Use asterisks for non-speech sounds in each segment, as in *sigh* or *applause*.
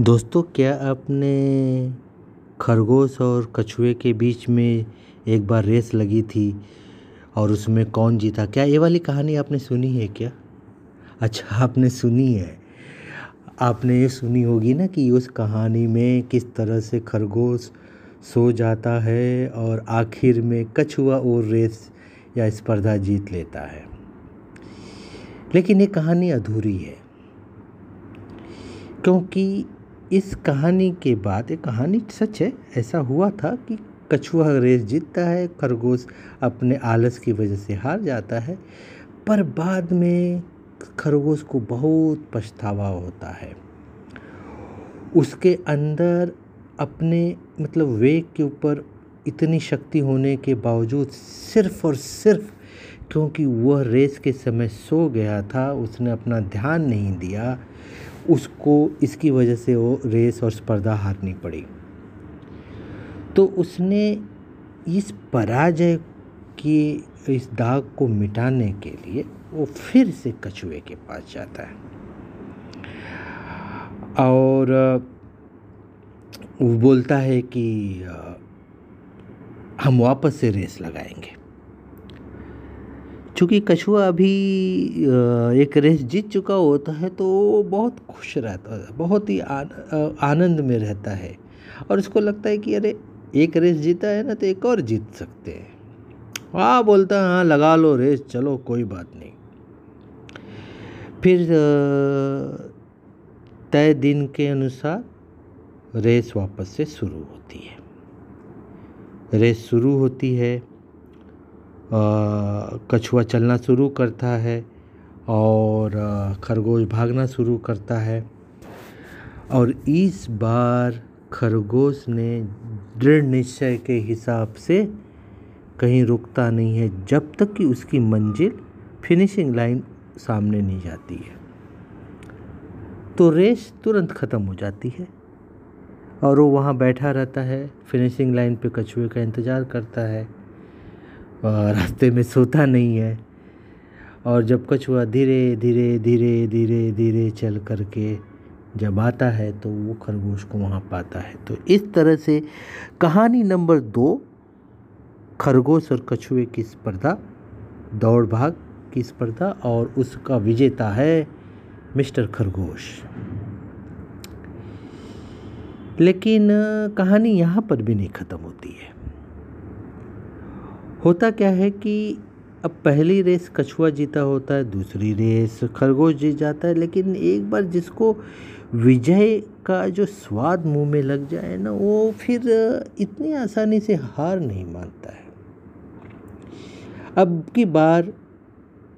दोस्तों, क्या आपने खरगोश और कछुए के बीच में एक बार रेस लगी थी और उसमें कौन जीता? क्या ये वाली कहानी आपने सुनी है क्या? अच्छा आपने सुनी है। आपने ये सुनी होगी ना कि उस कहानी में किस तरह से खरगोश सो जाता है और आखिर में कछुआ और रेस या स्पर्धा जीत लेता है। लेकिन ये कहानी अधूरी है, क्योंकि इस कहानी के बाद ये कहानी सच है, ऐसा हुआ था कि कछुआ रेस जीतता है, खरगोश अपने आलस की वजह से हार जाता है, पर बाद में खरगोश को बहुत पछतावा होता है। उसके अंदर अपने मतलब वेग के ऊपर इतनी शक्ति होने के बावजूद सिर्फ़ और सिर्फ़ क्योंकि वह रेस के समय सो गया था, उसने अपना ध्यान नहीं दिया उसको इसकी वजह से वो रेस और स्पर्धा हारनी पड़ी। तो उसने इस पराजय के, इस दाग को मिटाने के लिए वो फिर से कछुए के पास जाता है। और, वो बोलता है कि, हम वापस से रेस लगाएँगे। चूँकि कछुआ अभी एक रेस जीत चुका होता है तो बहुत खुश रहता है, बहुत ही आनंद में रहता है। और उसको लगता है कि, अरे, एक रेस जीता है ना तो एक और जीत सकते हैं। हाँ बोलता है हाँ लगा लो रेस, चलो, कोई बात नहीं। फिर तय दिन के अनुसार रेस वापस से शुरू होती है। रेस शुरू होती है कछुआ चलना शुरू करता है और खरगोश भागना शुरू करता है। और इस बार खरगोश ने दृढ़ निश्चय के हिसाब से कहीं रुकता नहीं है, जब तक कि उसकी मंजिल फिनिशिंग लाइन सामने नहीं जाती है। तो रेस तुरंत ख़त्म हो जाती है और वो वहाँ बैठा रहता है फिनिशिंग लाइन पे कछुए का इंतज़ार करता है। रास्ते में सोता नहीं है। और जब कछुआ धीरे धीरे धीरे धीरे धीरे चल करके जब आता है तो वो खरगोश को वहाँ पाता है। तो इस तरह से कहानी नंबर दो, खरगोश और कछुए की स्पर्धा, दौड़ भाग की स्पर्धा और उसका विजेता है मिस्टर खरगोश। लेकिन कहानी यहाँ पर भी नहीं ख़त्म होती है। होता क्या है कि अब पहली रेस कछुआ जीता होता है, दूसरी रेस खरगोश जीत जाता है, लेकिन एक बार जिसको विजय का जो स्वाद मुँह में लग जाए ना, वो फिर इतनी आसानी से हार नहीं मानता है। अब की बार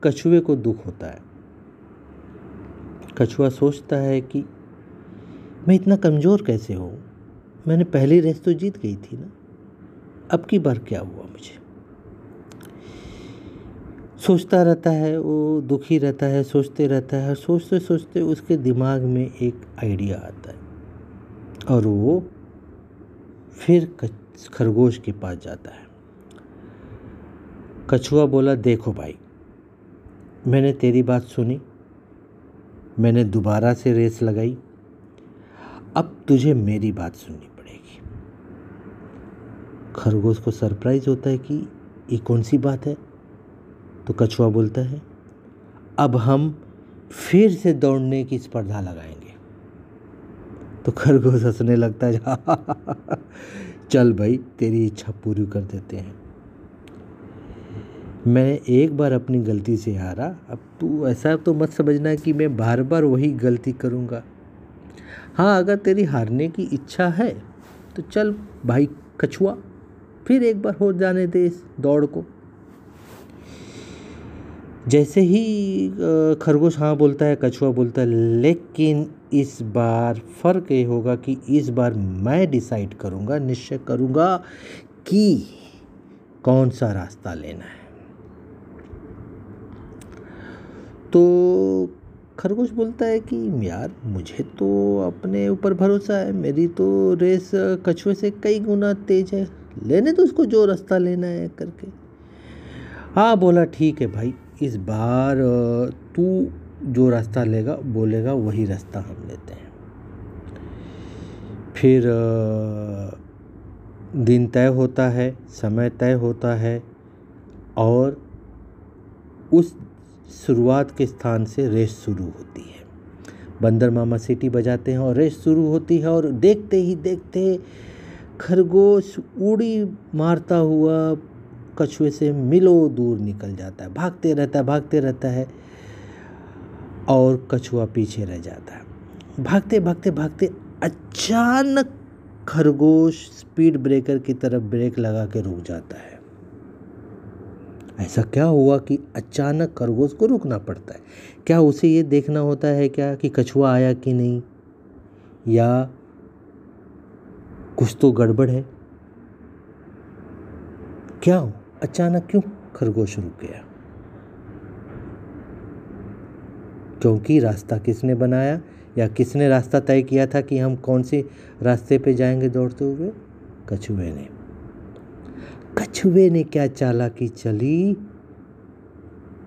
कछुए को दुख होता है। कछुआ सोचता है कि मैं इतना कमज़ोर कैसे हूँ? मैंने पहली रेस तो जीत गई थी ना। अब की बार क्या हुआ मुझे? सोचता रहता है, वो दुखी रहता है, सोचते रहता है सोचते सोचते उसके दिमाग में एक आइडिया आता है और वो फिर खरगोश के पास जाता है। कछुआ बोला, देखो भाई, मैंने तेरी बात सुनी, मैंने दोबारा से रेस लगाई, अब तुझे मेरी बात सुननी पड़ेगी। खरगोश को सरप्राइज़ होता है कि ये कौन सी बात है? तो कछुआ बोलता है, अब हम फिर से दौड़ने की स्पर्धा लगाएँगे। तो खरगोश हंसने लगता है *laughs* चल भाई, तेरी इच्छा पूरी कर देते हैं। मैं एक बार अपनी गलती से हारा। अब तू ऐसा तो मत समझना कि मैं बार बार वही गलती करूँगा। हाँ अगर तेरी हारने की इच्छा है तो चल भाई कछुआ, फिर एक बार हो जाने दे इस दौड़ को। जैसे ही खरगोश हाँ बोलता है, कछुआ बोलता है, लेकिन इस बार फ़र्क ये होगा कि इस बार मैं डिसाइड करूँगा, निश्चय करूँगा कि कौन सा रास्ता लेना है। तो खरगोश बोलता है कि, यार, मुझे तो अपने ऊपर भरोसा है, मेरी तो रेस कछुए से कई गुना तेज है, लेने तो उसको जो रास्ता लेना है करके। हाँ बोला, ठीक है भाई। इस बार तू जो रास्ता लेगा, बोलेगा वही रास्ता हम लेते हैं। फिर दिन तय होता है, समय तय होता है और उस शुरुआत के स्थान से रेस शुरू होती है। बंदर मामा सीटी बजाते हैं और रेस शुरू होती है और देखते ही देखते खरगोश उड़ी मारता हुआ कछुए से मिलो दूर निकल जाता है। भागते रहता है, भागते रहता है और कछुआ पीछे रह जाता है। भागते भागते भागते अचानक खरगोश स्पीड ब्रेकर की तरफ़ ब्रेक लगा के रुक जाता है। ऐसा क्या हुआ कि अचानक खरगोश को रुकना पड़ता है? क्या उसे ये देखना होता है क्या कि कछुआ आया कि नहीं? या कुछ तो गड़बड़ है? क्या हो अचानक क्यों खरगोश रुक गया? क्योंकि रास्ता किसने बनाया या किसने रास्ता तय किया था कि हम कौन से रास्ते पे जाएँगे दौड़ते हुए? कछुए ने। कछुए ने क्या चालाकी चली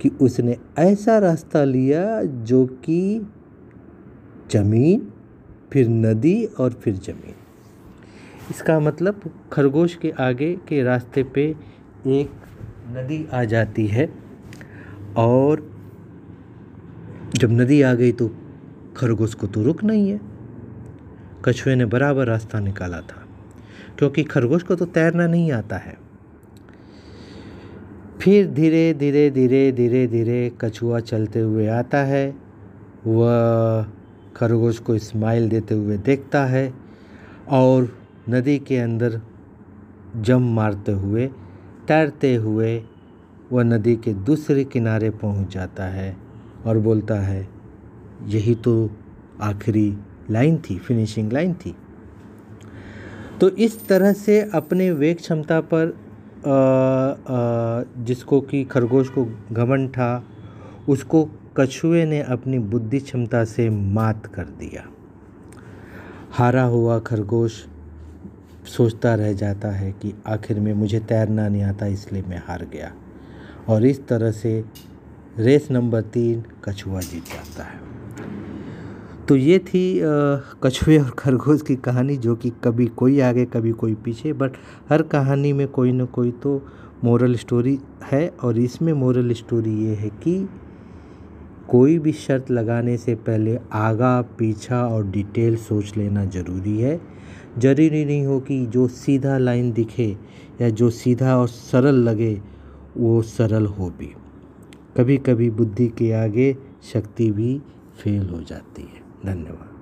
कि उसने ऐसा रास्ता लिया जो कि ज़मीन, फिर नदी और फिर ज़मीन। इसका मतलब खरगोश के आगे के रास्ते पे एक नदी आ जाती है और जब नदी आ गई तो खरगोश को तो रुक नहीं है। कछुए ने बराबर रास्ता निकाला था, क्योंकि खरगोश को तो तैरना नहीं आता है। फिर धीरे धीरे धीरे धीरे धीरे कछुआ चलते हुए आता है। वह खरगोश को स्माइल देते हुए देखता है और नदी के अंदर जम मारते हुए तैरते हुए वह नदी के दूसरे किनारे पहुँच जाता है और बोलता है यही तो आखिरी लाइन थी फिनिशिंग लाइन थी. तो इस तरह से अपने वेग क्षमता पर आ, आ, जिसको कि खरगोश को घमंड था उसको कछुए ने अपनी बुद्धि क्षमता से मात कर दिया। हारा हुआ खरगोश सोचता रह जाता है कि आखिर में मुझे तैरना नहीं आता, इसलिए मैं हार गया। और इस तरह से रेस नंबर तीन कछुआ जीत जाता है। तो ये थी कछुए और खरगोश की कहानी, जो कि कभी कोई आगे, कभी कोई पीछे, बट हर कहानी में कोई ना कोई तो मोरल स्टोरी है। और इसमें मोरल स्टोरी ये है कि कोई भी शर्त लगाने से पहले आगा, पीछा और डिटेल सोच लेना ज़रूरी है। ज़रूरी नहीं हो कि जो सीधा लाइन दिखे या जो सीधा और सरल लगे, वो सरल हो भी। कभी कभी बुद्धि के आगे शक्ति भी फेल हो जाती है। धन्यवाद।